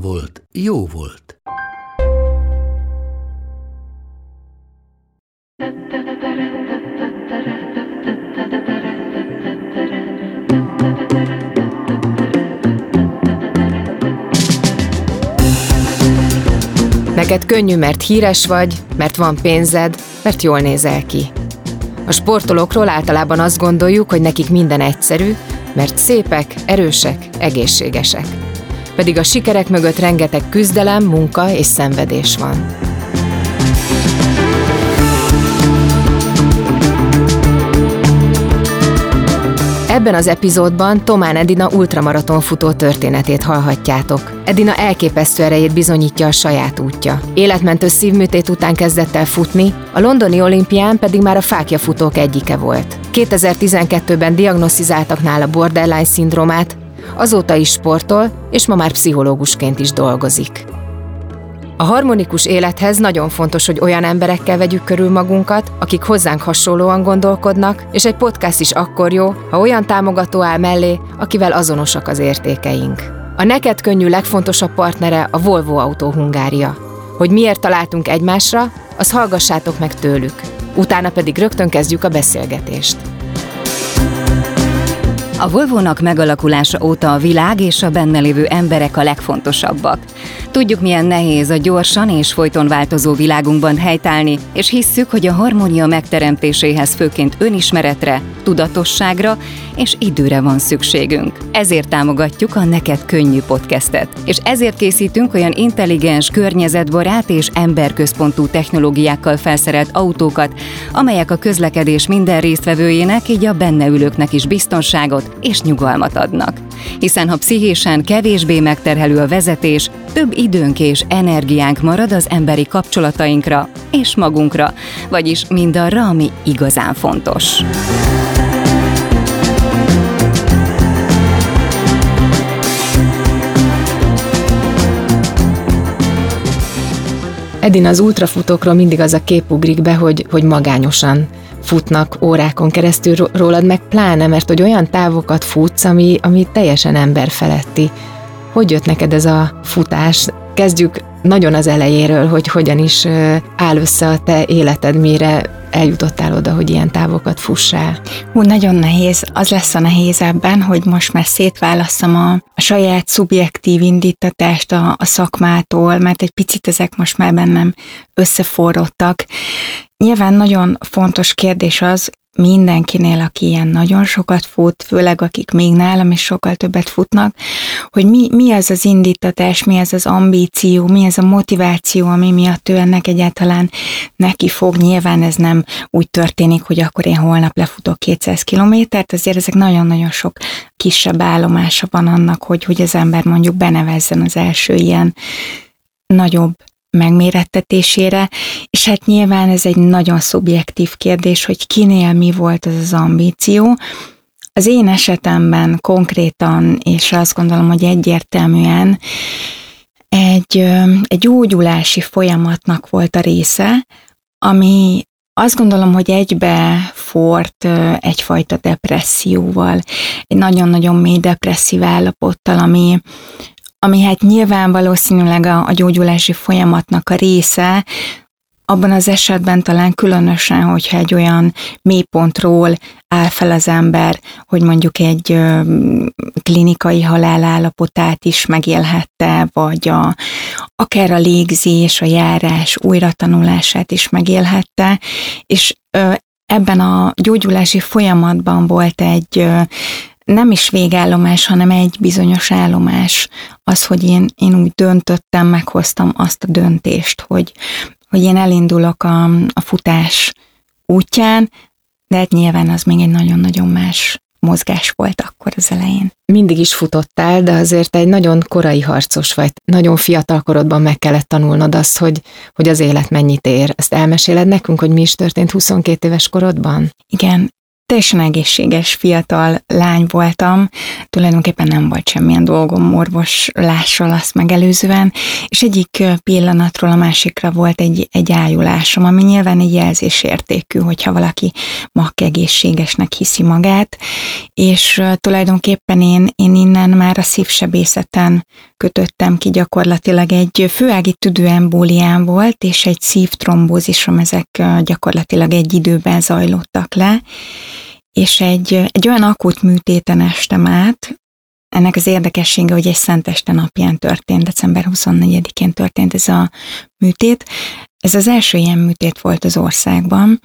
volt, jó volt. Neked könnyű, mert híres vagy, mert van pénzed, mert jól nézel ki. A sportolókról általában azt gondoljuk, hogy nekik minden egyszerű, mert szépek, erősek, egészségesek. Pedig a sikerek mögött rengeteg küzdelem, munka és szenvedés van. Ebben az epizódban Tomán Edina ultramaraton futó történetét hallhatjátok. Edina elképesztő erejét bizonyítja a saját útja. Életmentő szívműtét után kezdett el futni, a londoni olimpián pedig már a fákja futók egyike volt. 2012-ben diagnosztizáltak nála borderline szindrómát, azóta is sportol, és ma már pszichológusként is dolgozik. A harmonikus élethez nagyon fontos, hogy olyan emberekkel vegyük körül magunkat, akik hozzánk hasonlóan gondolkodnak, és egy podcast is akkor jó, ha olyan támogató áll mellé, akivel azonosak az értékeink. A neked könnyű legfontosabb partnere a Volvo Autó Hungária. Hogy miért találtunk egymásra, az hallgassátok meg tőlük. Utána pedig rögtön kezdjük a beszélgetést. A Volvo-nak megalakulása óta a világ és a benne lévő emberek a legfontosabbak. Tudjuk, milyen nehéz a gyorsan és folyton változó világunkban helytállni, és hisszük, hogy a harmónia megteremtéséhez főként önismeretre, tudatosságra és időre van szükségünk. Ezért támogatjuk a Neked Könnyű podcastet, és ezért készítünk olyan intelligens, környezetbarát és emberközpontú technológiákkal felszerelt autókat, amelyek a közlekedés minden résztvevőjének, így a benne ülőknek is biztonságot és nyugalmat adnak. Hiszen ha pszichésen kevésbé megterhelő a vezetés, több időnk és energiánk marad az emberi kapcsolatainkra és magunkra, vagyis mindarra, ami igazán fontos. Edin, az ultrafutókról mindig az a kép ugrik be, hogy, hogy magányosan futnak órákon keresztül rólad, meg pláne, mert hogy olyan távokat futsz, ami, ami teljesen emberfeletti. Hogy jött neked ez a futás? Kezdjük nagyon az elejéről, hogy hogyan is áll össze a te életed, mire eljutottál oda, hogy ilyen távokat fussál? Hú, nagyon nehéz. Az lesz a nehéz ebben, hogy most már szétválasszam a, a saját szubjektív indítatást a, a szakmától, mert egy picit ezek most már bennem összeforrottak. Nyilván nagyon fontos kérdés az, mindenkinél, aki ilyen nagyon sokat fut, főleg akik még nálam is sokkal többet futnak, hogy mi, mi az az indítatás, mi az az ambíció, mi az a motiváció, ami miatt ő ennek egyáltalán neki fog. Nyilván ez nem úgy történik, hogy akkor én holnap lefutok 200 kilométert, azért ezek nagyon-nagyon sok kisebb állomása van annak, hogy, hogy az ember mondjuk benevezzen az első ilyen nagyobb megmérettetésére, és hát nyilván ez egy nagyon szubjektív kérdés, hogy kinél mi volt az az ambíció. Az én esetemben konkrétan, és azt gondolom, hogy egyértelműen egy, egy gyógyulási folyamatnak volt a része, ami azt gondolom, hogy egybe fort egyfajta depresszióval, egy nagyon-nagyon mély depresszív állapottal, ami, ami hát nyilván valószínűleg a, a gyógyulási folyamatnak a része, abban az esetben talán különösen, hogyha egy olyan mélypontról áll fel az ember, hogy mondjuk egy ö, klinikai halálállapotát is megélhette, vagy a, akár a légzés, a járás újratanulását is megélhette, és ö, ebben a gyógyulási folyamatban volt egy ö, nem is végállomás, hanem egy bizonyos állomás. Az, hogy én, én úgy döntöttem, meghoztam azt a döntést, hogy, hogy én elindulok a, a futás útján, de hát nyilván az még egy nagyon-nagyon más mozgás volt akkor az elején. mindig is futottál, de azért egy nagyon korai harcos vagy. Nagyon fiatal korodban meg kellett tanulnod azt, hogy, hogy az élet mennyit ér. Ezt elmeséled nekünk, hogy mi is történt 22 éves korodban? Igen, teljesen egészséges fiatal lány voltam, tulajdonképpen nem volt semmilyen dolgom orvoslással azt megelőzően, és egyik pillanatról a másikra volt egy, egy ájulásom, ami nyilván egy jelzésértékű, hogyha valaki egészségesnek hiszi magát, és tulajdonképpen én, én innen már a szívsebészeten kötöttem ki gyakorlatilag egy főági tüdőembóliám volt, és egy szívtrombózisom, ezek gyakorlatilag egy időben zajlottak le, és egy, egy olyan akut műtéten estem át, ennek az érdekessége, hogy egy szenteste napján történt, december 24-én történt ez a műtét. Ez az első ilyen műtét volt az országban,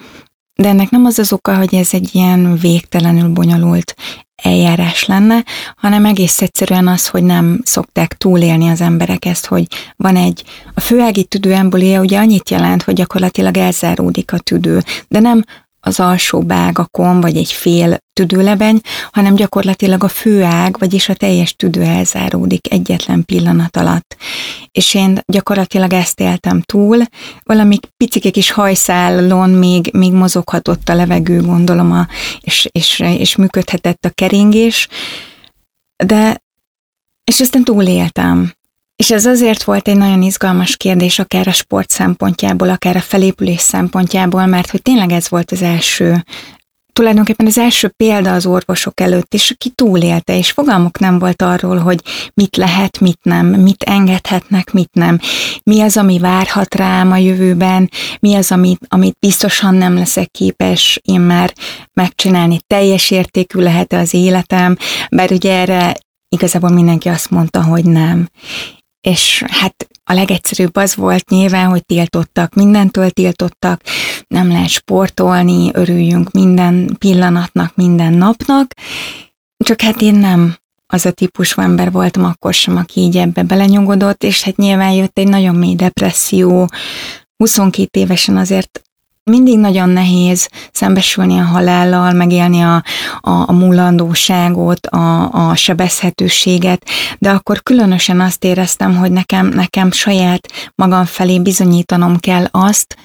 de ennek nem az az oka, hogy ez egy ilyen végtelenül bonyolult eljárás lenne, hanem egész egyszerűen az, hogy nem szokták túlélni az emberek ezt, hogy van egy, a főági tüdőembolia ugye annyit jelent, hogy gyakorlatilag elzáródik a tüdő, de nem az alsó bágakon, vagy egy fél tüdőlebeny, hanem gyakorlatilag a főág, vagyis a teljes tüdő elzáródik egyetlen pillanat alatt. És én gyakorlatilag ezt éltem túl, valami picike kis hajszálon még, még mozoghatott a levegő, gondolom, a, és, és, és működhetett a keringés, de és aztán túléltem. És ez azért volt egy nagyon izgalmas kérdés, akár a sport szempontjából, akár a felépülés szempontjából, mert hogy tényleg ez volt az első tulajdonképpen az első példa az orvosok előtt is, aki túlélte, és fogalmuk nem volt arról, hogy mit lehet, mit nem, mit engedhetnek, mit nem, mi az, ami várhat rám a jövőben, mi az, amit, amit biztosan nem leszek képes én már megcsinálni, teljes értékű lehet az életem, bár ugye erre igazából mindenki azt mondta, hogy nem és hát a legegyszerűbb az volt nyilván, hogy tiltottak, mindentől tiltottak, nem lehet sportolni, örüljünk minden pillanatnak, minden napnak, csak hát én nem az a típusú ember voltam akkor sem, aki így ebbe belenyugodott, és hát nyilván jött egy nagyon mély depresszió, 22 évesen azért mindig nagyon nehéz szembesülni a halállal, megélni a, a, a múlandóságot, a, a sebezhetőséget, de akkor különösen azt éreztem, hogy nekem, nekem saját magam felé bizonyítanom kell azt,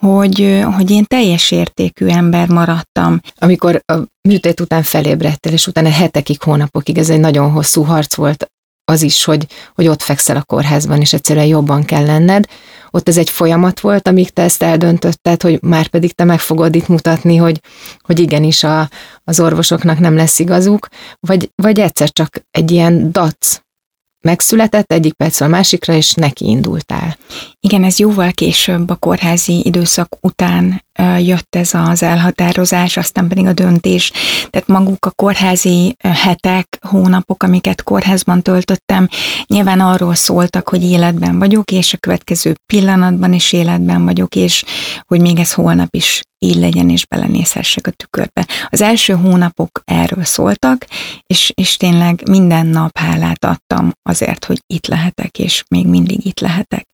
hogy, hogy én teljes értékű ember maradtam. Amikor a műtét után felébredtél, és utána hetekig, hónapokig, ez egy nagyon hosszú harc volt az is, hogy, hogy ott fekszel a kórházban, és egyszerűen jobban kell lenned, ott ez egy folyamat volt, amíg te ezt eldöntötted, hogy már pedig te meg fogod itt mutatni, hogy, hogy igenis a, az orvosoknak nem lesz igazuk, vagy, vagy egyszer csak egy ilyen dac megszületett egyik percről másikra, és neki indultál. Igen, ez jóval később a kórházi időszak után jött ez az elhatározás, aztán pedig a döntés. Tehát maguk a kórházi hetek, hónapok, amiket kórházban töltöttem, nyilván arról szóltak, hogy életben vagyok, és a következő pillanatban is életben vagyok, és hogy még ez holnap is így legyen, és belenézhessek a tükörbe. Az első hónapok erről szóltak, és, és tényleg minden nap hálát adtam azért, hogy itt lehetek, és még mindig itt lehetek.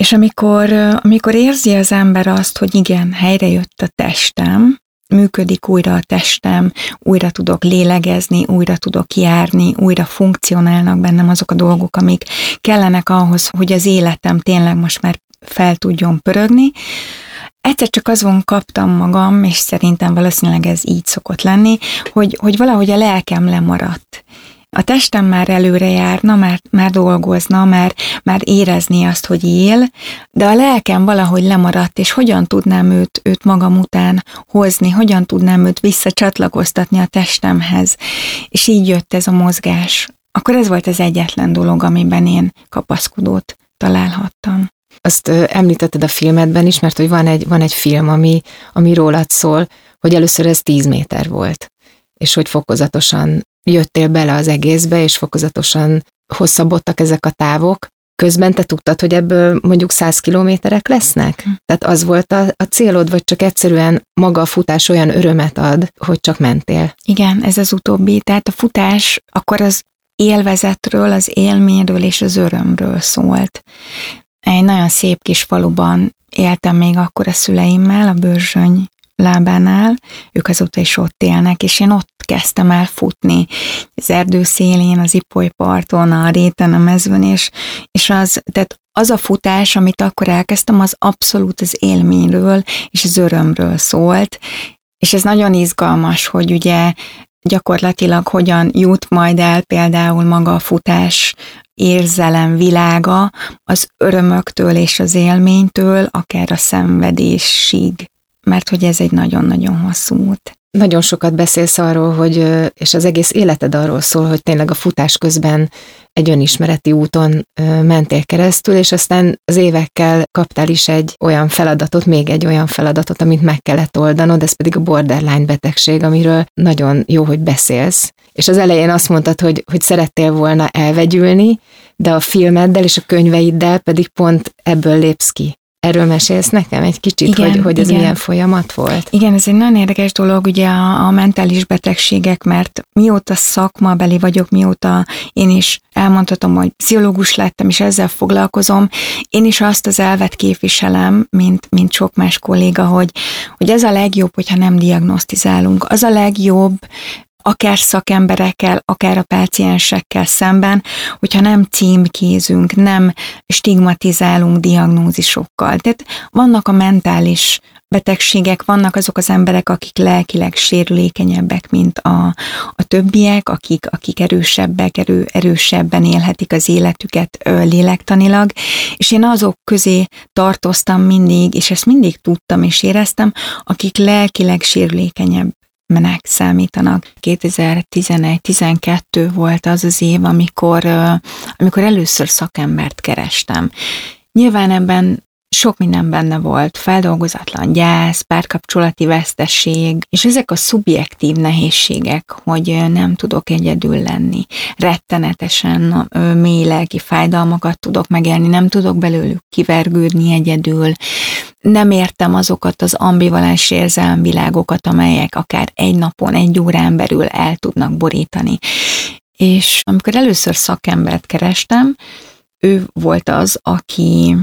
És amikor, amikor érzi az ember azt, hogy igen, helyre jött a testem, működik újra a testem, újra tudok lélegezni, újra tudok járni, újra funkcionálnak bennem azok a dolgok, amik kellenek ahhoz, hogy az életem tényleg most már fel tudjon pörögni. Egyszer csak azon kaptam magam, és szerintem valószínűleg ez így szokott lenni, hogy, hogy valahogy a lelkem lemaradt a testem már előre járna, már, már dolgozna, már, már érezni azt, hogy él, de a lelkem valahogy lemaradt, és hogyan tudnám őt, őt magam után hozni, hogyan tudnám őt visszacsatlakoztatni a testemhez. És így jött ez a mozgás. Akkor ez volt az egyetlen dolog, amiben én kapaszkodót találhattam. Azt említetted a filmedben is, mert hogy van egy, van egy film, ami, ami rólad szól, hogy először ez 10 méter volt, és hogy fokozatosan jöttél bele az egészbe, és fokozatosan hosszabbodtak ezek a távok, közben te tudtad, hogy ebből mondjuk száz kilométerek lesznek? Hm. Tehát az volt a, a célod, vagy csak egyszerűen maga a futás olyan örömet ad, hogy csak mentél? Igen, ez az utóbbi. Tehát a futás akkor az élvezetről, az élményről és az örömről szólt. Egy nagyon szép kis faluban éltem még akkor a szüleimmel, a Bőrzsöny lábánál, ők azóta is ott élnek, és én ott kezdtem el futni. az erdő szélén, az Ipolyparton, a réten, a mezőn, és, és az, tehát az a futás, amit akkor elkezdtem, az abszolút az élményről és az örömről szólt, és ez nagyon izgalmas, hogy ugye gyakorlatilag hogyan jut majd el például maga a futás érzelem világa az örömöktől és az élménytől, akár a szenvedésig, mert hogy ez egy nagyon-nagyon hosszú út. Nagyon sokat beszélsz arról, hogy, és az egész életed arról szól, hogy tényleg a futás közben egy önismereti úton mentél keresztül, és aztán az évekkel kaptál is egy olyan feladatot, még egy olyan feladatot, amit meg kellett oldanod, ez pedig a borderline betegség, amiről nagyon jó, hogy beszélsz. És az elején azt mondtad, hogy, hogy szerettél volna elvegyülni, de a filmeddel és a könyveiddel pedig pont ebből lépsz ki. Erről mesélsz nekem egy kicsit, igen, hogy, hogy ez igen. milyen folyamat volt? Igen, ez egy nagyon érdekes dolog, ugye a, a mentális betegségek, mert mióta szakmabeli vagyok, mióta én is elmondhatom, hogy pszichológus lettem, és ezzel foglalkozom, én is azt az elvet képviselem, mint, mint sok más kolléga, hogy, hogy ez a legjobb, hogyha nem diagnosztizálunk. Az a legjobb, akár szakemberekkel, akár a páciensekkel szemben, hogyha nem címkézünk, nem stigmatizálunk diagnózisokkal. Tehát vannak a mentális betegségek, vannak azok az emberek, akik lelkileg sérülékenyebbek, mint a, a többiek, akik, akik erősebbek, erő, erősebben élhetik az életüket ö, lélektanilag, és én azok közé tartoztam mindig, és ezt mindig tudtam és éreztem, akik lelkileg sérülékenyebb menek számítanak. 2011-12 volt az az év, amikor, amikor először szakembert kerestem. Nyilván ebben sok minden benne volt, feldolgozatlan gyász, párkapcsolati vesztesség, és ezek a szubjektív nehézségek, hogy nem tudok egyedül lenni. Rettenetesen mély lelki fájdalmakat tudok megélni, nem tudok belőlük kivergődni egyedül, nem értem azokat az ambivalens érzelmvilágokat, amelyek akár egy napon, egy órán belül el tudnak borítani. És amikor először szakembert kerestem, ő volt az, aki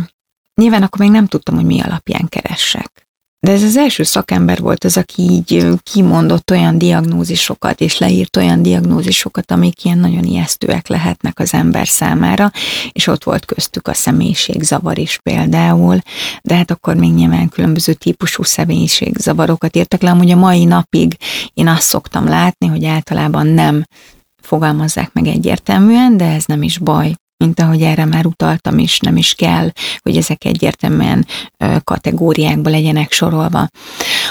Nyilván akkor még nem tudtam, hogy mi alapján keressek. De ez az első szakember volt az, aki így kimondott olyan diagnózisokat, és leírt olyan diagnózisokat, amik ilyen nagyon ijesztőek lehetnek az ember számára, és ott volt köztük a személyiségzavar is például, de hát akkor még nyilván különböző típusú személyiségzavarokat írtak le, amúgy a mai napig én azt szoktam látni, hogy általában nem fogalmazzák meg egyértelműen, de ez nem is baj, mint ahogy erre már utaltam is, nem is kell, hogy ezek egyértelműen kategóriákba legyenek sorolva.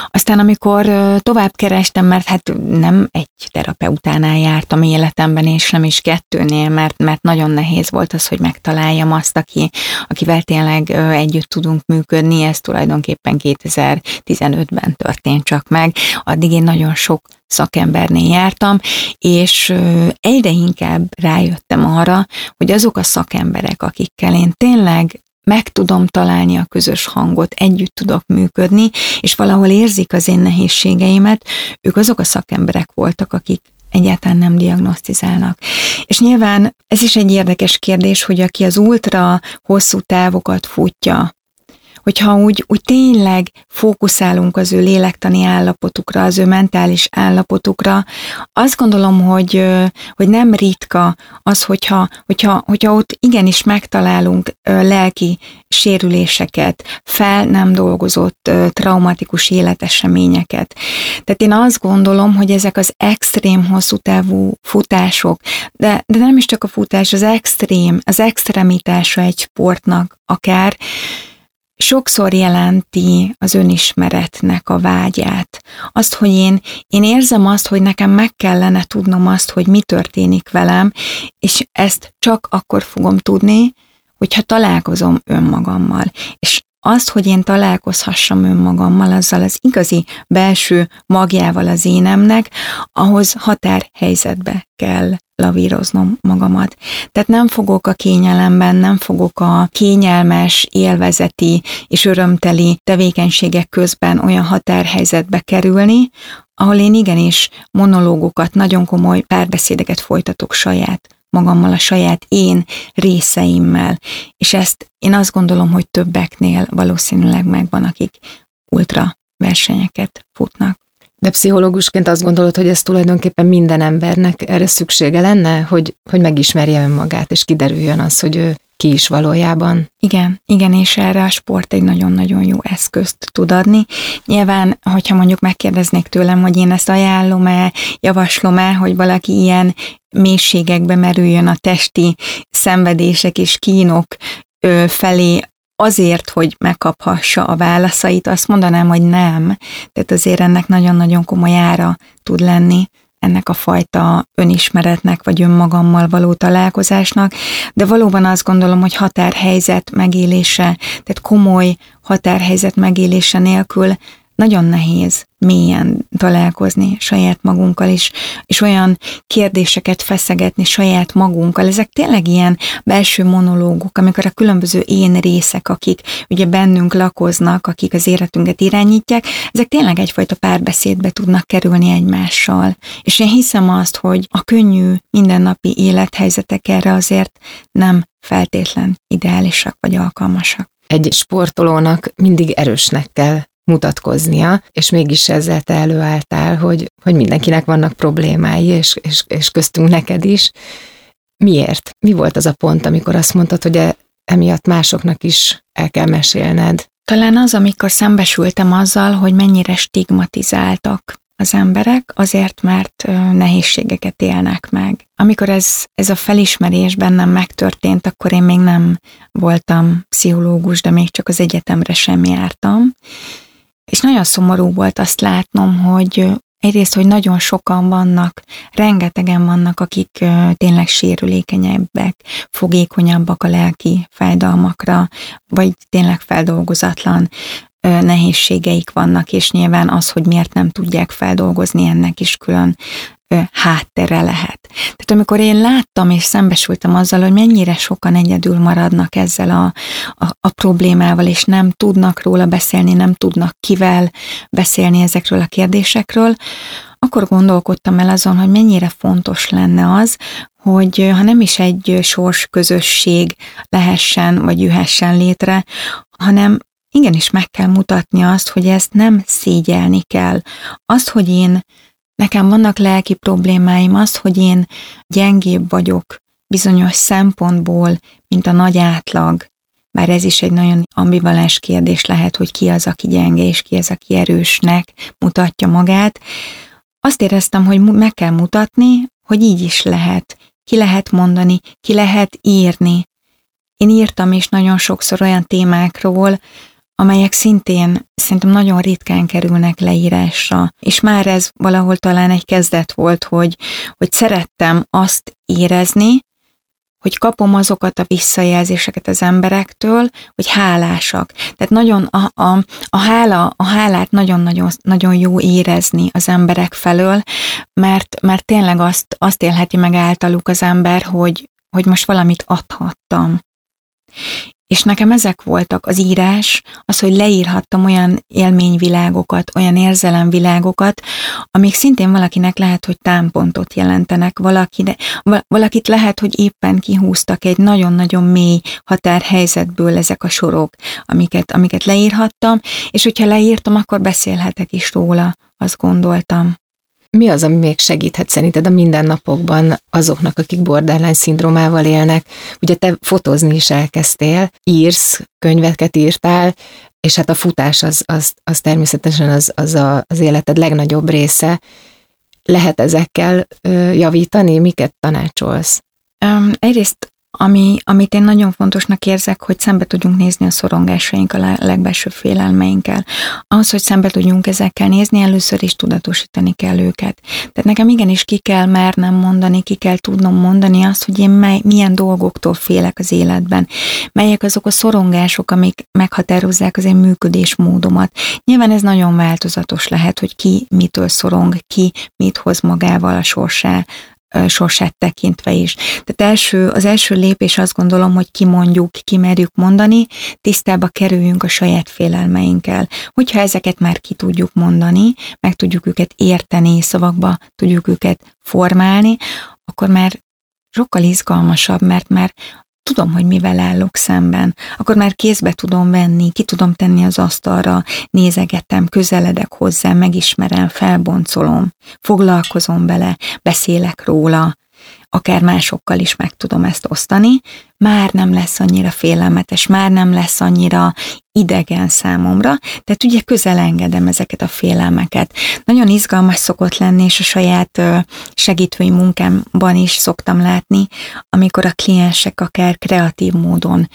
Aztán amikor tovább kerestem, mert hát nem egy terapeutánál jártam életemben, és nem is kettőnél, mert, mert nagyon nehéz volt az, hogy megtaláljam azt, aki, akivel tényleg együtt tudunk működni, ez tulajdonképpen 2015-ben történt csak meg. Addig én nagyon sok szakembernél jártam, és egyre inkább rájöttem arra, hogy azok a szakemberek, akikkel én tényleg meg tudom találni a közös hangot, együtt tudok működni, és valahol érzik az én nehézségeimet, ők azok a szakemberek voltak, akik egyáltalán nem diagnosztizálnak. És nyilván ez is egy érdekes kérdés, hogy aki az ultra hosszú távokat futja, hogyha úgy, úgy tényleg fókuszálunk az ő lélektani állapotukra, az ő mentális állapotukra, azt gondolom, hogy, hogy nem ritka az, hogyha, hogyha, hogyha ott igenis megtalálunk lelki sérüléseket, fel nem dolgozott traumatikus életeseményeket. Tehát én azt gondolom, hogy ezek az extrém hosszú távú futások, de, de nem is csak a futás, az extrém, az extremitása egy sportnak akár, sokszor jelenti az önismeretnek a vágyát. Azt, hogy én, én érzem azt, hogy nekem meg kellene tudnom azt, hogy mi történik velem, és ezt csak akkor fogom tudni, hogyha találkozom önmagammal. És azt, hogy én találkozhassam önmagammal, azzal az igazi belső magjával az énemnek, ahhoz határhelyzetbe kell lavíroznom magamat. Tehát nem fogok a kényelemben, nem fogok a kényelmes, élvezeti és örömteli tevékenységek közben olyan határhelyzetbe kerülni, ahol én igenis monológokat, nagyon komoly párbeszédeket folytatok saját magammal, a saját én részeimmel. És ezt én azt gondolom, hogy többeknél valószínűleg megvan, akik ultra versenyeket futnak. De pszichológusként azt gondolod, hogy ez tulajdonképpen minden embernek erre szüksége lenne, hogy, hogy megismerje önmagát, és kiderüljön az, hogy ő ki is valójában. Igen, igen, és erre a sport egy nagyon-nagyon jó eszközt tud adni. Nyilván, hogyha mondjuk megkérdeznék tőlem, hogy én ezt ajánlom-e, javaslom-e, hogy valaki ilyen mélységekbe merüljön a testi szenvedések és kínok felé, azért, hogy megkaphassa a válaszait, azt mondanám, hogy nem. Tehát azért ennek nagyon-nagyon komoly ára tud lenni ennek a fajta önismeretnek, vagy önmagammal való találkozásnak, de valóban azt gondolom, hogy határhelyzet megélése, tehát komoly határhelyzet megélése nélkül nagyon nehéz mélyen találkozni saját magunkkal is, és olyan kérdéseket feszegetni saját magunkkal. Ezek tényleg ilyen belső monológok, amikor a különböző én részek, akik ugye bennünk lakoznak, akik az életünket irányítják, ezek tényleg egyfajta párbeszédbe tudnak kerülni egymással. És én hiszem azt, hogy a könnyű mindennapi élethelyzetek erre azért nem feltétlen ideálisak vagy alkalmasak. Egy sportolónak mindig erősnek kell mutatkoznia, és mégis ezzel te előálltál, hogy, hogy mindenkinek vannak problémái, és, és, és köztünk neked is. Miért? Mi volt az a pont, amikor azt mondtad, hogy e, emiatt másoknak is el kell mesélned? Talán az, amikor szembesültem azzal, hogy mennyire stigmatizáltak az emberek, azért, mert nehézségeket élnek meg. Amikor ez, ez a felismerés bennem megtörtént, akkor én még nem voltam pszichológus, de még csak az egyetemre sem jártam, és nagyon szomorú volt azt látnom, hogy egyrészt, hogy nagyon sokan vannak, rengetegen vannak, akik tényleg sérülékenyebbek, fogékonyabbak a lelki fájdalmakra, vagy tényleg feldolgozatlan nehézségeik vannak, és nyilván az, hogy miért nem tudják feldolgozni, ennek is külön háttere lehet. Tehát amikor én láttam és szembesültem azzal, hogy mennyire sokan egyedül maradnak ezzel a, a, a problémával, és nem tudnak róla beszélni, nem tudnak kivel beszélni ezekről a kérdésekről, akkor gondolkodtam el azon, hogy mennyire fontos lenne az, hogy ha nem is egy sors közösség lehessen, vagy jöhessen létre, hanem igenis meg kell mutatni azt, hogy ezt nem szégyelni kell. Azt, hogy én Nekem vannak lelki problémáim, az, hogy én gyengébb vagyok bizonyos szempontból, mint a nagy átlag, bár ez is egy nagyon ambivalens kérdés lehet, hogy ki az, aki gyenge, és ki az, aki erősnek mutatja magát. Azt éreztem, hogy meg kell mutatni, hogy így is lehet. Ki lehet mondani, ki lehet írni. Én írtam is nagyon sokszor olyan témákról, amelyek szintén szerintem nagyon ritkán kerülnek leírásra, és már ez valahol talán egy kezdet volt, hogy, hogy szerettem azt érezni, hogy kapom azokat a visszajelzéseket az emberektől, hogy hálásak. Tehát nagyon a, a, a, hála, a hálát nagyon-nagyon nagyon jó érezni az emberek felől, mert, mert tényleg azt, azt élheti meg általuk az ember, hogy, hogy most valamit adhattam. És nekem ezek voltak az írás, az, hogy leírhattam olyan élményvilágokat, olyan érzelemvilágokat, amik szintén valakinek lehet, hogy támpontot jelentenek, valaki, de, valakit lehet, hogy éppen kihúztak egy nagyon-nagyon mély határhelyzetből ezek a sorok, amiket, amiket leírhattam, és hogyha leírtam, akkor beszélhetek is róla, azt gondoltam. Mi az, ami még segíthet szerinted a mindennapokban azoknak, akik borderline szindrómával élnek? Ugye te fotózni is elkezdtél, írsz, könyveket írtál, és hát a futás az, az, az természetesen az, az a, az életed legnagyobb része. Lehet ezekkel javítani? Miket tanácsolsz? Um, egyrészt ami, amit én nagyon fontosnak érzek, hogy szembe tudjunk nézni a szorongásainkkal, a legbelső félelmeinkkel. Ahhoz, hogy szembe tudjunk ezekkel nézni, először is tudatosítani kell őket. Tehát nekem igenis ki kell mernem mondani, ki kell tudnom mondani azt, hogy én mely, milyen dolgoktól félek az életben, melyek azok a szorongások, amik meghatározzák az én működésmódomat. Nyilván ez nagyon változatos lehet, hogy ki mitől szorong, ki mit hoz magával a sorsá, sorsát tekintve is. Tehát első, az első lépés azt gondolom, hogy kimondjuk, kimerjük mondani, tisztába kerüljünk a saját félelmeinkkel. Hogyha ezeket már ki tudjuk mondani, meg tudjuk őket érteni, szavakba tudjuk őket formálni, akkor már sokkal izgalmasabb, mert már tudom, hogy mivel állok szemben, akkor már kézbe tudom venni, ki tudom tenni az asztalra, nézegetem, közeledek hozzá, megismerem, felboncolom, foglalkozom vele, beszélek róla, akár másokkal is meg tudom ezt osztani, már nem lesz annyira félelmetes, már nem lesz annyira idegen számomra, tehát ugye közel engedem ezeket a félelmeket. Nagyon izgalmas szokott lenni, és a saját segítői munkámban is szoktam látni, amikor a kliensek akár kreatív módon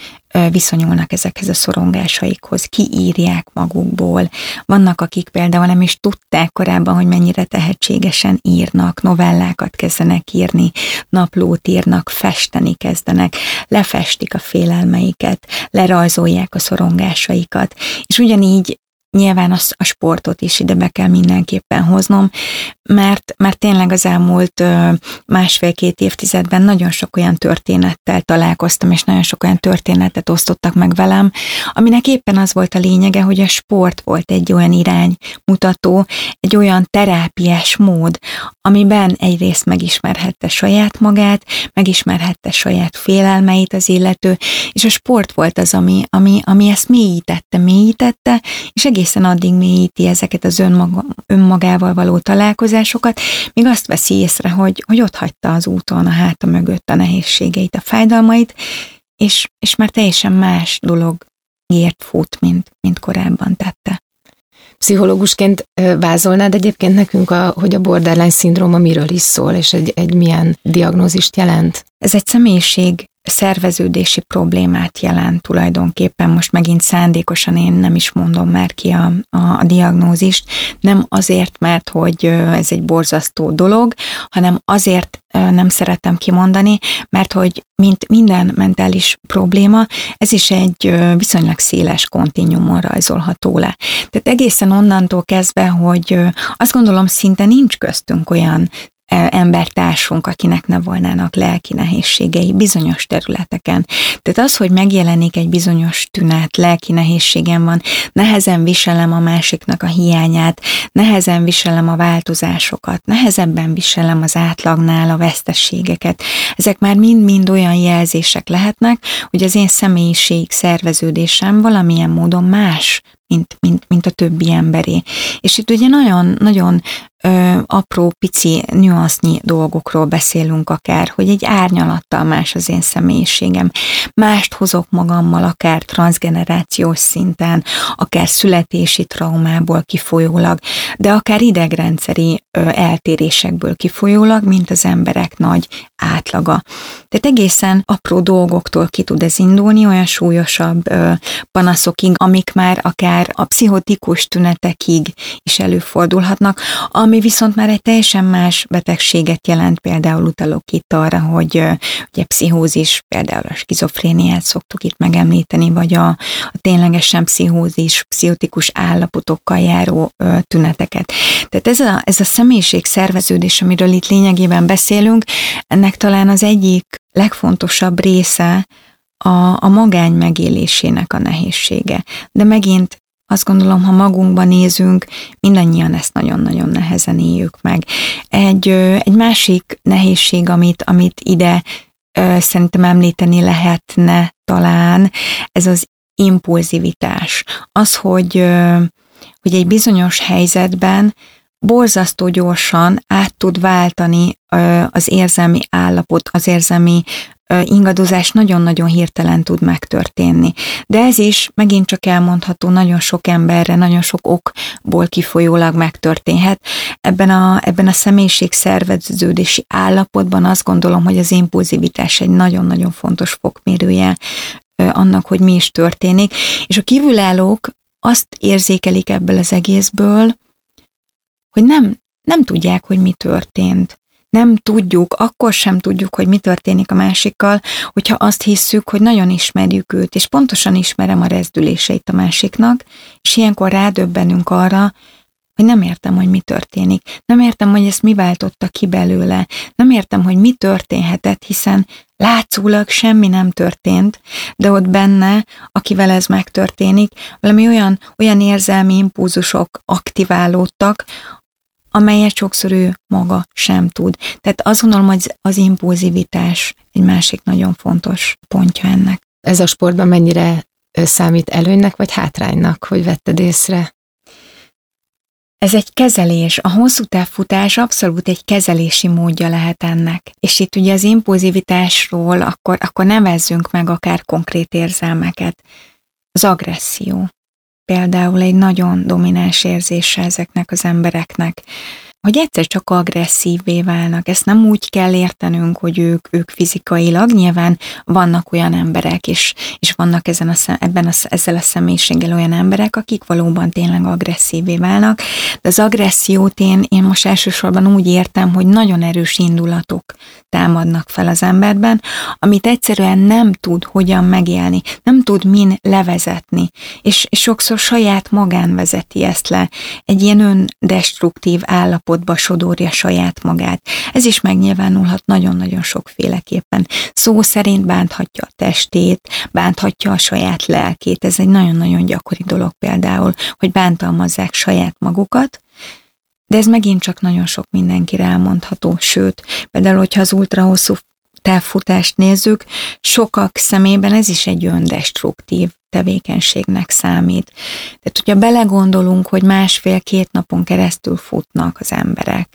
viszonyulnak ezekhez a szorongásaikhoz, kiírják magukból. Vannak, akik például nem is tudták korábban, hogy mennyire tehetségesen írnak, novellákat kezdenek írni, naplót írnak, festeni kezdenek, lefestik a félelmeiket, lerajzolják a szorongásaikat, és ugyanígy nyilván a, a sportot is ide be kell mindenképpen hoznom, mert, mert tényleg az elmúlt másfél-két évtizedben nagyon sok olyan történettel találkoztam, és nagyon sok olyan történetet osztottak meg velem, aminek éppen az volt a lényege, hogy a sport volt egy olyan iránymutató, egy olyan terápiás mód, amiben egyrészt megismerhette saját magát, megismerhette saját félelmeit az illető, és a sport volt az, ami, ami, ami ezt mélyítette, mélyítette, és egészen addig mélyíti ezeket az önmaga, önmagával való találkozásokat, míg azt veszi észre, hogy, hogy ott hagyta az úton a háta mögött a nehézségeit, a fájdalmait, és, és már teljesen más dologért fut, mint, mint korábban tette. Pszichológusként vázolnád egyébként nekünk, a, hogy a borderline szindróma miről is szól, és egy, egy milyen diagnózist jelent? Ez egy személyiség szerveződési problémát jelent tulajdonképpen. Most megint szándékosan én nem is mondom már ki a, a, a diagnózist, nem azért, mert hogy ez egy borzasztó dolog, hanem azért nem szeretem kimondani, mert hogy mint minden mentális probléma, ez is egy viszonylag széles kontinuumon rajzolható le. Tehát egészen onnantól kezdve, hogy azt gondolom szinte nincs köztünk olyan embertársunk, akinek ne volnának lelki nehézségei bizonyos területeken. Tehát az, hogy megjelenik egy bizonyos tünet, lelki nehézségem van, nehezen viselem a másiknak a hiányát, nehezen viselem a változásokat, nehezebben viselem az átlagnál a vesztességeket. Ezek már mind-mind olyan jelzések lehetnek, hogy az én személyiség szerveződésem valamilyen módon más, mint, mint, mint a többi emberé. És itt ugye nagyon, nagyon ö, apró, pici, nüansznyi dolgokról beszélünk akár, hogy egy árnyalattal más az én személyiségem. Mást hozok magammal, akár transgenerációs szinten, akár születési traumából kifolyólag, de akár idegrendszeri ö, eltérésekből kifolyólag, mint az emberek nagy átlaga. Tehát egészen apró dolgoktól ki tud ez indulni, olyan súlyosabb ö, panaszokig, amik már akár a pszichotikus tünetekig is előfordulhatnak, ami viszont már egy teljesen más betegséget jelent, például utalok itt arra, hogy ugye pszichózis, például a skizofréniát szoktuk itt megemlíteni, vagy a, a ténylegesen pszichózis, pszichotikus állapotokkal járó ö, tüneteket. Tehát ez a, ez a személyiség szerveződés, amiről itt lényegében beszélünk, ennek talán az egyik legfontosabb része a, a magány megélésének a nehézsége. De megint azt gondolom, ha magunkba nézünk, mindannyian ezt nagyon-nagyon nehezen éljük meg. Egy, egy másik nehézség, amit, amit ide szerintem említeni lehetne talán, ez az impulzivitás. Az, hogy, hogy egy bizonyos helyzetben borzasztó gyorsan át tud váltani az érzelmi állapot, az érzelmi ingadozás nagyon-nagyon hirtelen tud megtörténni. De ez is megint csak elmondható nagyon sok emberre, nagyon sok okból kifolyólag megtörténhet. Ebben a, ebben a személyiség szerveződési állapotban azt gondolom, hogy az impulzivitás egy nagyon-nagyon fontos fokmérője annak, hogy mi is történik. És a kívülállók azt érzékelik ebből az egészből, hogy nem, nem tudják, hogy mi történt nem tudjuk, akkor sem tudjuk, hogy mi történik a másikkal, hogyha azt hisszük, hogy nagyon ismerjük őt, és pontosan ismerem a rezdüléseit a másiknak, és ilyenkor rádöbbenünk arra, hogy nem értem, hogy mi történik. Nem értem, hogy ezt mi váltotta ki belőle. Nem értem, hogy mi történhetett, hiszen látszólag semmi nem történt, de ott benne, akivel ez megtörténik, valami olyan, olyan érzelmi impulzusok aktiválódtak, amelyet sokszor ő maga sem tud. Tehát azt gondolom, hogy az impulzivitás egy másik nagyon fontos pontja ennek. Ez a sportban mennyire számít előnynek vagy hátránynak, hogy vetted észre? Ez egy kezelés, a hosszú távfutás abszolút egy kezelési módja lehet ennek. És itt ugye az impulzivitásról akkor, akkor nevezzünk meg akár konkrét érzelmeket. Az agresszió például egy nagyon domináns érzése ezeknek az embereknek hogy egyszer csak agresszívvé válnak. Ezt nem úgy kell értenünk, hogy ők, ők fizikailag, nyilván vannak olyan emberek, és, és vannak ezen a, ebben a, ezzel a személyiséggel olyan emberek, akik valóban tényleg agresszívvé válnak, de az agressziót én, én most elsősorban úgy értem, hogy nagyon erős indulatok támadnak fel az emberben, amit egyszerűen nem tud hogyan megélni, nem tud min levezetni, és, és sokszor saját magán vezeti ezt le. Egy ilyen öndestruktív állapot állapotba sodorja saját magát. Ez is megnyilvánulhat nagyon-nagyon sokféleképpen. Szó szerint bánthatja a testét, bánthatja a saját lelkét. Ez egy nagyon-nagyon gyakori dolog például, hogy bántalmazzák saját magukat, de ez megint csak nagyon sok mindenkire elmondható, sőt, például, hogyha az ultra hosszú távfutást nézzük, sokak szemében ez is egy öndestruktív tevékenységnek számít. Tehát, hogyha belegondolunk, hogy másfél-két napon keresztül futnak az emberek,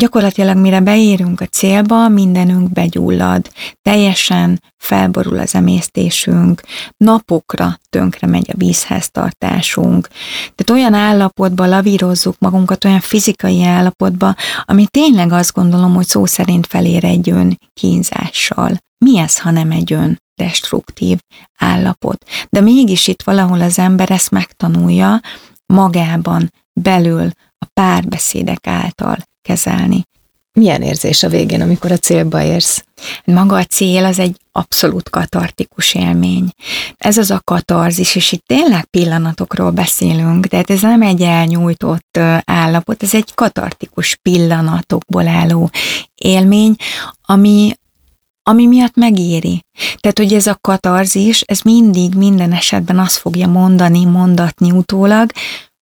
gyakorlatilag mire beérünk a célba, mindenünk begyullad, teljesen felborul az emésztésünk, napokra tönkre megy a vízháztartásunk. Tehát olyan állapotba lavírozzuk magunkat, olyan fizikai állapotba, ami tényleg azt gondolom, hogy szó szerint felér egy ön kínzással. Mi ez, ha nem egy ön destruktív állapot? De mégis itt valahol az ember ezt megtanulja magában, belül, a párbeszédek által kezelni. Milyen érzés a végén, amikor a célba érsz? Maga a cél az egy abszolút katartikus élmény. Ez az a katarzis, és itt tényleg pillanatokról beszélünk, de ez nem egy elnyújtott állapot, ez egy katartikus pillanatokból álló élmény, ami, ami miatt megéri. Tehát, hogy ez a katarzis, ez mindig, minden esetben azt fogja mondani, mondatni utólag,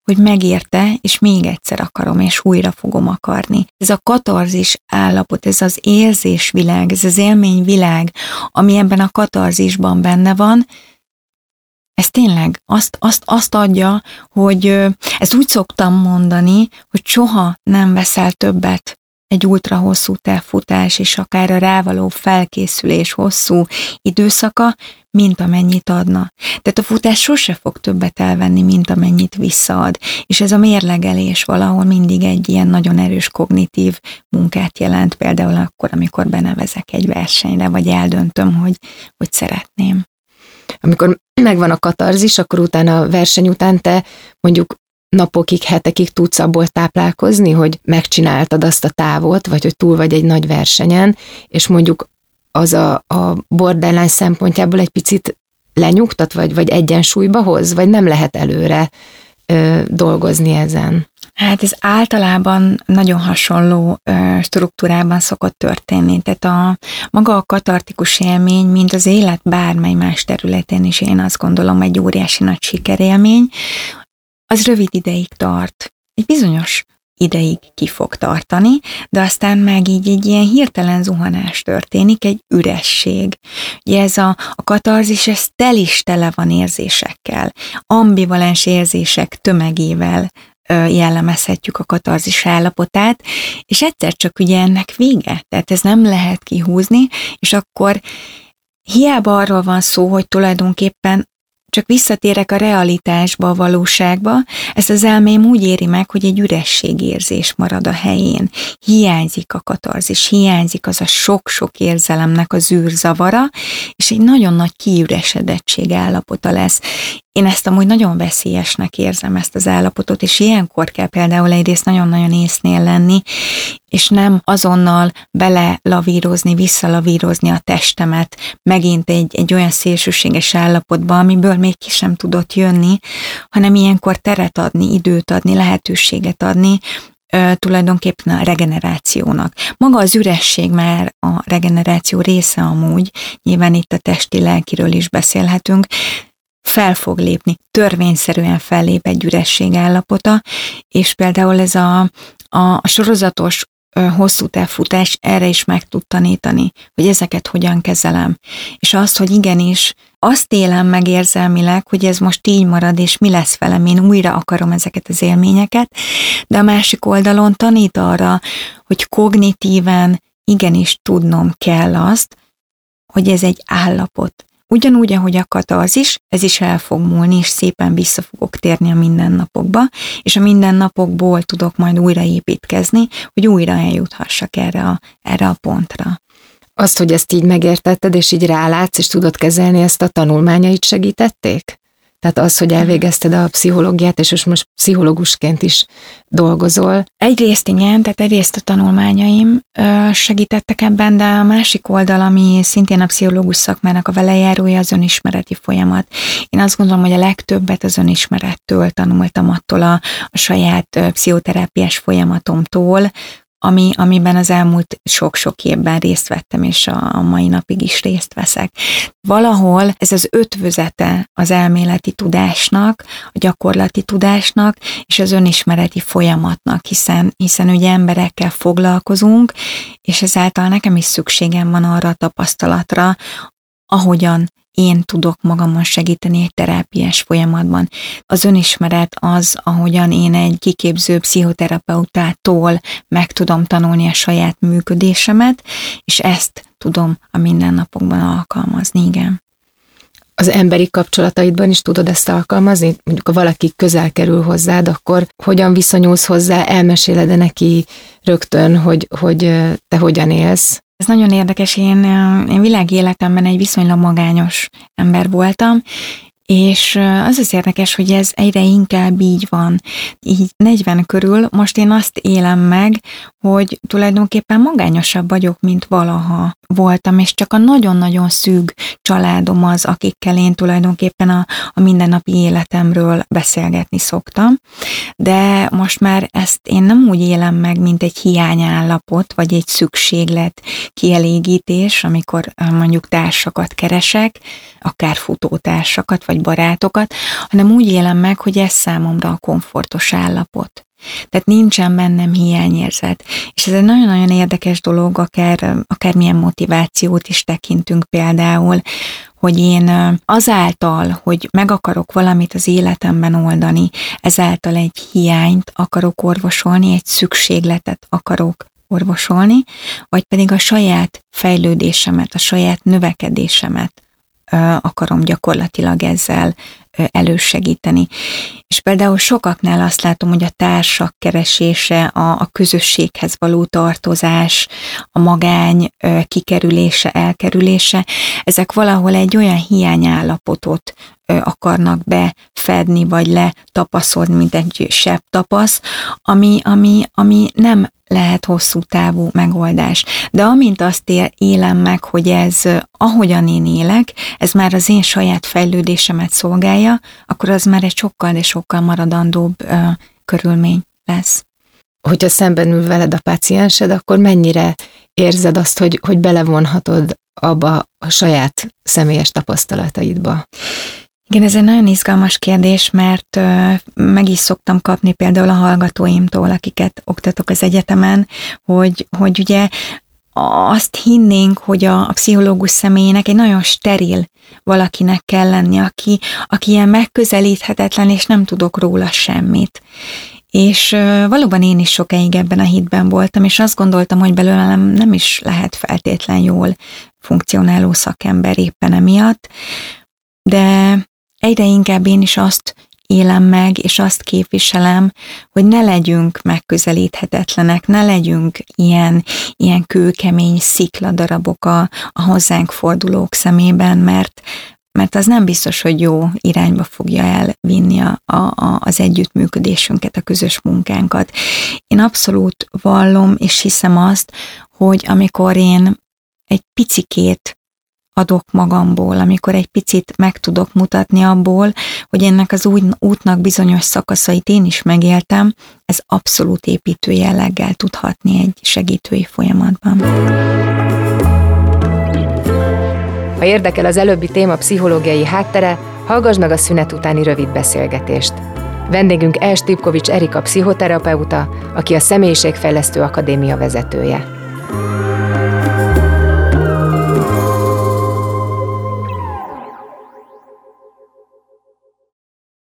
hogy megérte, és még egyszer akarom, és újra fogom akarni. Ez a katarzis állapot, ez az érzésvilág, ez az élményvilág, ami ebben a katarzisban benne van, ez tényleg azt, azt, azt adja, hogy ezt úgy szoktam mondani, hogy soha nem veszel többet egy ultra hosszú távfutás és akár a rávaló felkészülés hosszú időszaka, mint amennyit adna. Tehát a futás sose fog többet elvenni, mint amennyit visszaad. És ez a mérlegelés valahol mindig egy ilyen nagyon erős kognitív munkát jelent, például akkor, amikor benevezek egy versenyre, vagy eldöntöm, hogy, hogy szeretném. Amikor megvan a katarzis, akkor utána a verseny után te mondjuk napokig, hetekig tudsz abból táplálkozni, hogy megcsináltad azt a távot, vagy hogy túl vagy egy nagy versenyen, és mondjuk az a, a borderline szempontjából egy picit lenyugtat, vagy, vagy egyensúlyba hoz, vagy nem lehet előre ö, dolgozni ezen? Hát ez általában nagyon hasonló ö, struktúrában szokott történni. Tehát a maga a katartikus élmény, mint az élet bármely más területén is én azt gondolom egy óriási nagy sikerélmény, az rövid ideig tart. Egy bizonyos ideig ki fog tartani, de aztán meg így egy ilyen hirtelen zuhanás történik, egy üresség. Ugye ez a, a katarzis, ez tel is tele van érzésekkel, ambivalens érzések tömegével jellemezhetjük a katarzis állapotát, és egyszer csak ugye ennek vége, tehát ez nem lehet kihúzni, és akkor hiába arról van szó, hogy tulajdonképpen csak visszatérek a realitásba, a valóságba, ezt az elmém úgy éri meg, hogy egy ürességérzés marad a helyén. Hiányzik a katarzis, hiányzik az a sok-sok érzelemnek az űrzavara, és egy nagyon nagy kiüresedettség állapota lesz. Én ezt amúgy nagyon veszélyesnek érzem, ezt az állapotot, és ilyenkor kell például egyrészt nagyon-nagyon észnél lenni, és nem azonnal belelavírozni, visszalavírozni a testemet megint egy, egy olyan szélsőséges állapotba, amiből még ki sem tudott jönni, hanem ilyenkor teret adni, időt adni, lehetőséget adni, tulajdonképpen a regenerációnak. Maga az üresség már a regeneráció része amúgy, nyilván itt a testi lelkiről is beszélhetünk, fel fog lépni, törvényszerűen fellép egy üresség állapota, és például ez a, a, sorozatos hosszú távfutás erre is meg tud tanítani, hogy ezeket hogyan kezelem. És azt, hogy igenis, azt élem meg érzelmileg, hogy ez most így marad, és mi lesz velem, én újra akarom ezeket az élményeket, de a másik oldalon tanít arra, hogy kognitíven igenis tudnom kell azt, hogy ez egy állapot. Ugyanúgy, ahogy a az is, ez is el fog múlni, és szépen vissza fogok térni a mindennapokba, és a mindennapokból tudok majd újra építkezni, hogy újra eljuthassak erre a, erre a pontra. Azt, hogy ezt így megértetted, és így rálátsz, és tudod kezelni, ezt a tanulmányait segítették? Tehát az, hogy elvégezted a pszichológiát, és most pszichológusként is dolgozol. Egyrészt igen, tehát egyrészt a tanulmányaim segítettek ebben, de a másik oldal, ami szintén a pszichológus szakmának a velejárója, az önismereti folyamat. Én azt gondolom, hogy a legtöbbet az önismerettől tanultam attól a, a saját pszichoterápiás folyamatomtól, ami, amiben az elmúlt sok-sok évben részt vettem, és a, a mai napig is részt veszek. Valahol ez az ötvözete az elméleti tudásnak, a gyakorlati tudásnak, és az önismereti folyamatnak, hiszen, hiszen ugye emberekkel foglalkozunk, és ezáltal nekem is szükségem van arra a tapasztalatra, ahogyan én tudok magamon segíteni egy terápiás folyamatban. Az önismeret az, ahogyan én egy kiképző pszichoterapeutától meg tudom tanulni a saját működésemet, és ezt tudom a mindennapokban alkalmazni, igen. Az emberi kapcsolataidban is tudod ezt alkalmazni? Mondjuk, ha valaki közel kerül hozzád, akkor hogyan viszonyulsz hozzá, elmeséled-e neki rögtön, hogy, hogy te hogyan élsz? Ez nagyon érdekes, én, én világi életemben egy viszonylag magányos ember voltam, és az az érdekes, hogy ez egyre inkább így van. Így 40 körül most én azt élem meg, hogy tulajdonképpen magányosabb vagyok, mint valaha voltam, és csak a nagyon-nagyon szűk családom az, akikkel én tulajdonképpen a, a mindennapi életemről beszélgetni szoktam. De most már ezt én nem úgy élem meg, mint egy hiányállapot, vagy egy szükséglet kielégítés, amikor mondjuk társakat keresek, akár futótársakat, vagy barátokat, hanem úgy élem meg, hogy ez számomra a komfortos állapot. Tehát nincsen bennem hiányérzet. És ez egy nagyon-nagyon érdekes dolog, akár, akár milyen motivációt is tekintünk például, hogy én azáltal, hogy meg akarok valamit az életemben oldani, ezáltal egy hiányt akarok orvosolni, egy szükségletet akarok orvosolni, vagy pedig a saját fejlődésemet, a saját növekedésemet akarom gyakorlatilag ezzel elősegíteni. És például sokaknál azt látom, hogy a társak keresése, a, a közösséghez való tartozás, a magány kikerülése, elkerülése, ezek valahol egy olyan hiányállapotot akarnak befedni, vagy letapaszolni, mint egy sebb tapasz, ami, ami, ami nem lehet hosszú távú megoldás. De amint azt élem meg, hogy ez ahogyan én élek, ez már az én saját fejlődésemet szolgálja, akkor az már egy sokkal, de sokkal maradandóbb ö, körülmény lesz. Hogyha szemben ül veled a páciensed, akkor mennyire érzed azt, hogy, hogy belevonhatod abba a saját személyes tapasztalataidba? Igen, ez egy nagyon izgalmas kérdés, mert meg is szoktam kapni például a hallgatóimtól, akiket oktatok az egyetemen, hogy, hogy ugye azt hinnénk, hogy a, a pszichológus személyének egy nagyon steril valakinek kell lenni, aki, aki ilyen megközelíthetetlen, és nem tudok róla semmit. És valóban én is sokáig ebben a hitben voltam, és azt gondoltam, hogy belőlem nem is lehet feltétlen jól funkcionáló szakember éppen emiatt, de egyre inkább én is azt élem meg, és azt képviselem, hogy ne legyünk megközelíthetetlenek, ne legyünk ilyen, ilyen kőkemény szikladarabok a, a hozzánk fordulók szemében, mert, mert az nem biztos, hogy jó irányba fogja elvinni a, a, az együttműködésünket, a közös munkánkat. Én abszolút vallom és hiszem azt, hogy amikor én egy picikét adok magamból, amikor egy picit meg tudok mutatni abból, hogy ennek az új útnak bizonyos szakaszait én is megéltem, ez abszolút építő jelleggel tudhatni egy segítői folyamatban. Ha érdekel az előbbi téma pszichológiai háttere, Hallgass meg a szünet utáni rövid beszélgetést. Vendégünk Els Tipkovics Erika pszichoterapeuta, aki a Személyiségfejlesztő Akadémia vezetője.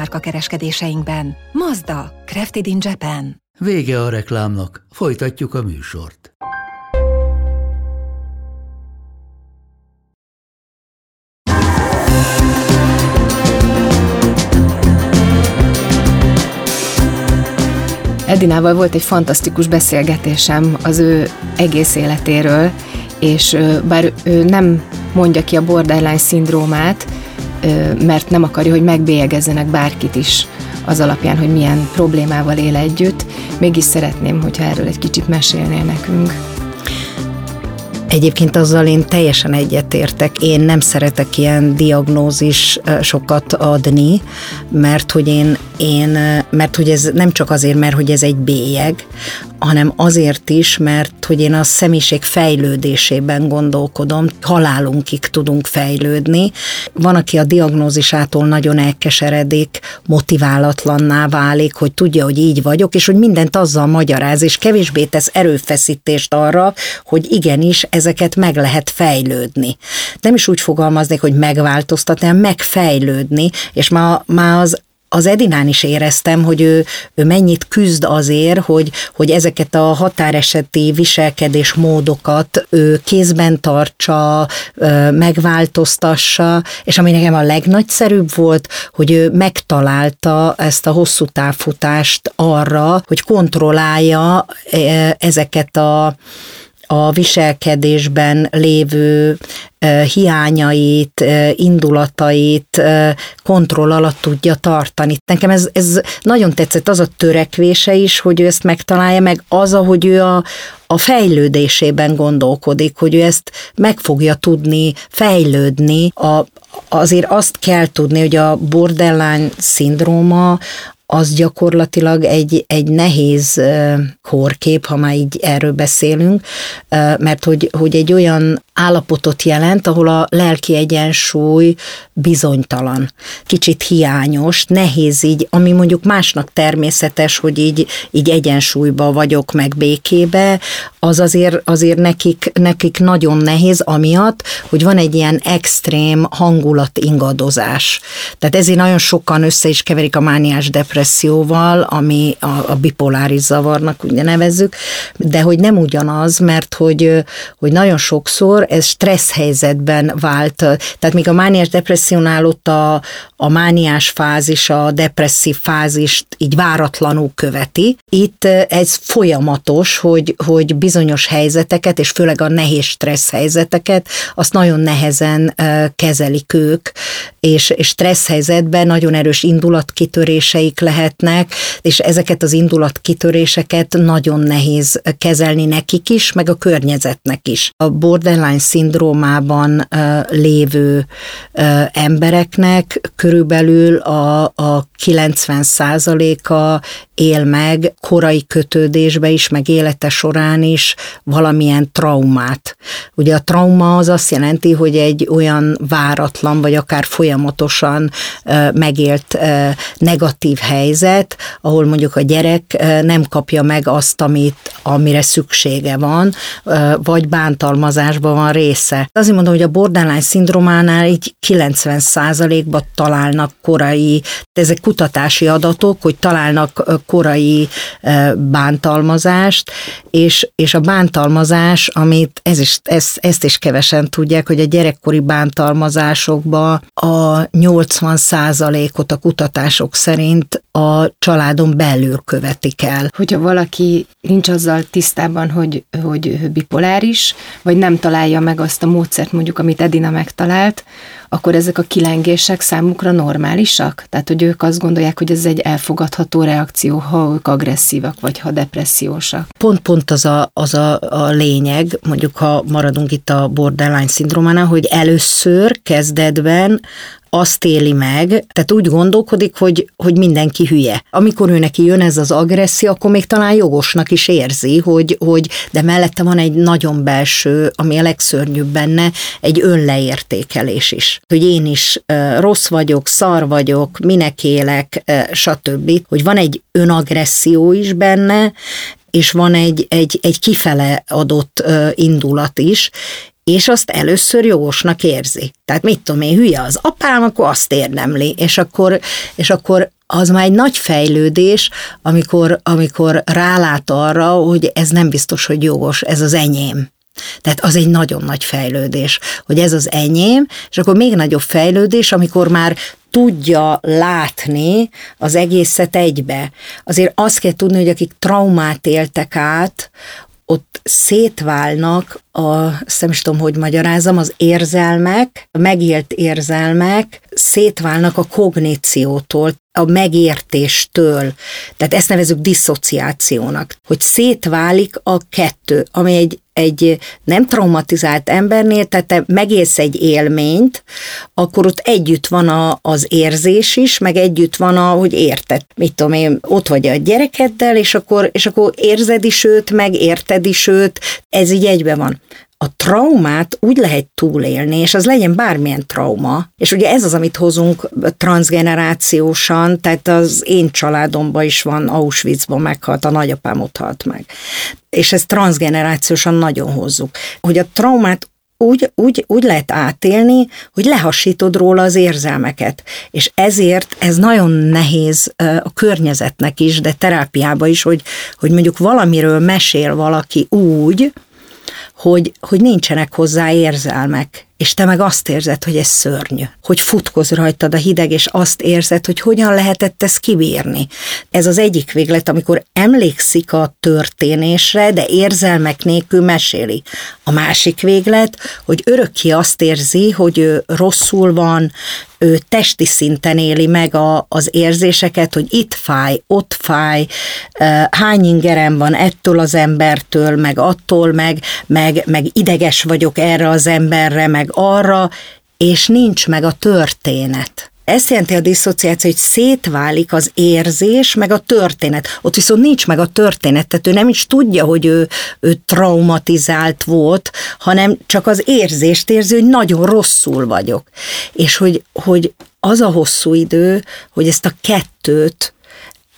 márka kereskedéseinkben. Mazda, Crafted in Japan. Vége a reklámnak, folytatjuk a műsort. Edinával volt egy fantasztikus beszélgetésem az ő egész életéről, és bár ő nem mondja ki a borderline szindrómát, mert nem akarja, hogy megbélyegezzenek bárkit is az alapján, hogy milyen problémával él együtt, mégis szeretném, hogyha erről egy kicsit mesélnél nekünk. Egyébként azzal én teljesen egyetértek. Én nem szeretek ilyen diagnózis sokat adni, mert hogy én, én, mert hogy ez nem csak azért, mert hogy ez egy bélyeg, hanem azért is, mert hogy én a személyiség fejlődésében gondolkodom, halálunkig tudunk fejlődni. Van, aki a diagnózisától nagyon elkeseredik, motiválatlanná válik, hogy tudja, hogy így vagyok, és hogy mindent azzal magyaráz, és kevésbé tesz erőfeszítést arra, hogy igenis ezeket meg lehet fejlődni. Nem is úgy fogalmaznék, hogy megváltoztatni, hanem megfejlődni, és már, már az az Edinán is éreztem, hogy ő, ő mennyit küzd azért, hogy, hogy ezeket a határeseti viselkedés módokat ő kézben tartsa, megváltoztassa, és ami nekem a legnagyszerűbb volt, hogy ő megtalálta ezt a hosszú távfutást arra, hogy kontrollálja ezeket a a viselkedésben lévő hiányait, indulatait kontroll alatt tudja tartani. Nekem ez, ez nagyon tetszett az a törekvése is, hogy ő ezt megtalálja, meg az, ahogy ő a, a fejlődésében gondolkodik, hogy ő ezt meg fogja tudni fejlődni. A, azért azt kell tudni, hogy a borderline szindróma az gyakorlatilag egy, egy nehéz korkép, ha már így erről beszélünk, mert hogy, hogy egy olyan állapotot jelent, ahol a lelki egyensúly bizonytalan, kicsit hiányos, nehéz így, ami mondjuk másnak természetes, hogy így, így egyensúlyba vagyok, meg békébe, az azért, azért nekik, nekik nagyon nehéz, amiatt, hogy van egy ilyen extrém hangulat ingadozás. Tehát ezért nagyon sokan össze is keverik a mániás depresszióval, ami a, a bipoláris zavarnak úgy nevezzük, de hogy nem ugyanaz, mert hogy, hogy nagyon sokszor ez stressz helyzetben vált. Tehát még a mániás depressziónál ott a, a mániás fázis, a depresszív fázist így váratlanul követi. Itt ez folyamatos, hogy, hogy bizonyos helyzeteket, és főleg a nehéz stressz helyzeteket, azt nagyon nehezen kezelik ők, és, és stressz helyzetben nagyon erős indulatkitöréseik lehetnek, és ezeket az indulatkitöréseket nagyon nehéz kezelni nekik is, meg a környezetnek is. A borderline szindrómában lévő embereknek körülbelül a, a 90 a él meg korai kötődésbe is, meg élete során is valamilyen traumát. Ugye a trauma az azt jelenti, hogy egy olyan váratlan, vagy akár folyamatosan megélt negatív helyzet, ahol mondjuk a gyerek nem kapja meg azt, amit, amire szüksége van, vagy bántalmazásban van része. Azért mondom, hogy a borderline szindrómánál így 90% ba találnak korai, ezek kutatási adatok, hogy találnak korai bántalmazást, és, és a bántalmazás, amit ez is, ezt, ezt is kevesen tudják, hogy a gyerekkori bántalmazásokban a 80 ot a kutatások szerint a családon belül követik el. Hogyha valaki nincs azzal tisztában, hogy, hogy bipoláris, vagy nem találja meg azt a módszert, mondjuk, amit Edina megtalált, akkor ezek a kilengések számukra normálisak? Tehát, hogy ők azt gondolják, hogy ez egy elfogadható reakció, ha ők agresszívak, vagy ha depressziósak. Pont-pont az a, az a, a lényeg, mondjuk ha maradunk itt a borderline szindrómánál, hogy először kezdetben azt éli meg, tehát úgy gondolkodik, hogy, hogy mindenki hülye. Amikor ő neki jön ez az agresszió, akkor még talán jogosnak is érzi, hogy, hogy de mellette van egy nagyon belső, ami a legszörnyűbb benne, egy önleértékelés is. Hogy én is uh, rossz vagyok, szar vagyok, minek élek, uh, stb. Hogy van egy önagresszió is benne, és van egy, egy, egy kifele adott indulat is, és azt először jogosnak érzi. Tehát mit tudom én, hülye az apám, akkor azt érdemli, és akkor, és akkor az már egy nagy fejlődés, amikor, amikor rálát arra, hogy ez nem biztos, hogy jogos, ez az enyém. Tehát az egy nagyon nagy fejlődés, hogy ez az enyém, és akkor még nagyobb fejlődés, amikor már tudja látni az egészet egybe. Azért azt kell tudni, hogy akik traumát éltek át, ott szétválnak a, nem is tudom, hogy magyarázom, az érzelmek, a megélt érzelmek szétválnak a kogníciótól, a megértéstől. Tehát ezt nevezük diszociációnak, hogy szétválik a kettő, ami egy, egy nem traumatizált embernél, tehát te megélsz egy élményt, akkor ott együtt van a, az érzés is, meg együtt van a, hogy érted. Mit tudom én, ott vagy a gyerekeddel, és akkor, és akkor érzed is őt, meg érted is őt, ez így egybe van a traumát úgy lehet túlélni, és az legyen bármilyen trauma, és ugye ez az, amit hozunk transgenerációsan, tehát az én családomban is van, Auschwitzban meghalt, a nagyapám ott halt meg. És ezt transgenerációsan nagyon hozzuk. Hogy a traumát úgy, úgy, úgy lehet átélni, hogy lehasítod róla az érzelmeket. És ezért ez nagyon nehéz a környezetnek is, de terápiában is, hogy, hogy mondjuk valamiről mesél valaki úgy, hogy, hogy nincsenek hozzá érzelmek, és te meg azt érzed, hogy ez szörnyű, hogy futkoz rajtad a hideg, és azt érzed, hogy hogyan lehetett ezt kibírni. Ez az egyik véglet, amikor emlékszik a történésre, de érzelmek nélkül meséli. A másik véglet, hogy örökké azt érzi, hogy ő rosszul van, ő testi szinten éli meg a, az érzéseket, hogy itt fáj, ott fáj, hány ingerem van ettől az embertől, meg attól, meg, meg, meg ideges vagyok erre az emberre, meg arra, és nincs meg a történet. Ez jelenti a diszociáció, hogy szétválik az érzés, meg a történet. Ott viszont nincs meg a történet, tehát ő nem is tudja, hogy ő, ő traumatizált volt, hanem csak az érzést érzi, hogy nagyon rosszul vagyok. És hogy, hogy az a hosszú idő, hogy ezt a kettőt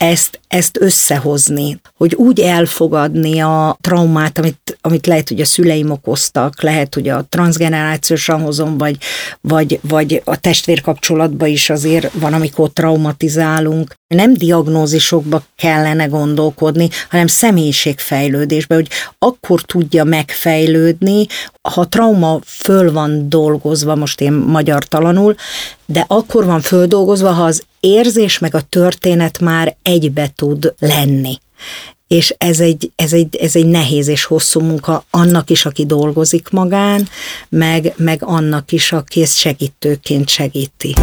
ezt, ezt összehozni, hogy úgy elfogadni a traumát, amit, amit lehet, hogy a szüleim okoztak, lehet, hogy a transgenerációsan hozom, vagy, vagy, vagy a testvérkapcsolatban is azért van, amikor traumatizálunk. Nem diagnózisokba kellene gondolkodni, hanem személyiségfejlődésbe, hogy akkor tudja megfejlődni, ha trauma föl van dolgozva, most én magyar talanul, de akkor van földolgozva, ha az érzés meg a történet már egybe tud lenni. És ez egy, ez, egy, ez egy nehéz és hosszú munka annak is, aki dolgozik magán, meg, meg annak is, aki ezt segítőként segíti.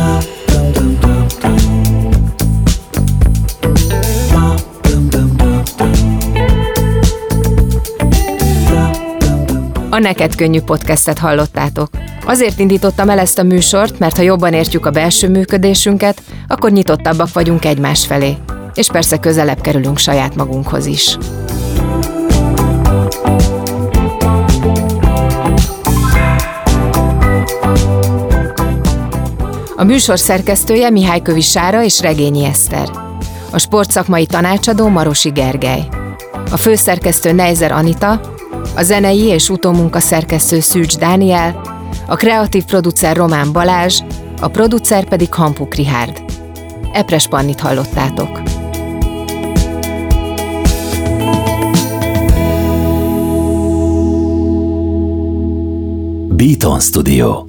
A Neked Könnyű podcastet hallottátok. Azért indítottam el ezt a műsort, mert ha jobban értjük a belső működésünket, akkor nyitottabbak vagyunk egymás felé. És persze közelebb kerülünk saját magunkhoz is. A műsor szerkesztője Mihály Kövi Sára és Regényi Eszter. A sportszakmai tanácsadó Marosi Gergely. A főszerkesztő Neizer Anita, a zenei és utómunka szerkesztő Szűcs Dániel, a kreatív producer Román Balázs, a producer pedig Hampuk Rihárd. Epres Pannit hallottátok. Beaton Studio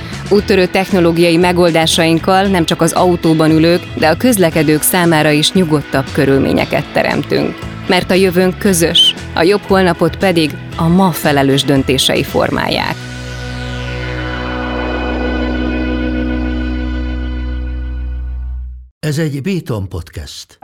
Úttörő technológiai megoldásainkkal nem csak az autóban ülők, de a közlekedők számára is nyugodtabb körülményeket teremtünk. Mert a jövőnk közös, a jobb holnapot pedig a ma felelős döntései formálják. Ez egy Béton podcast.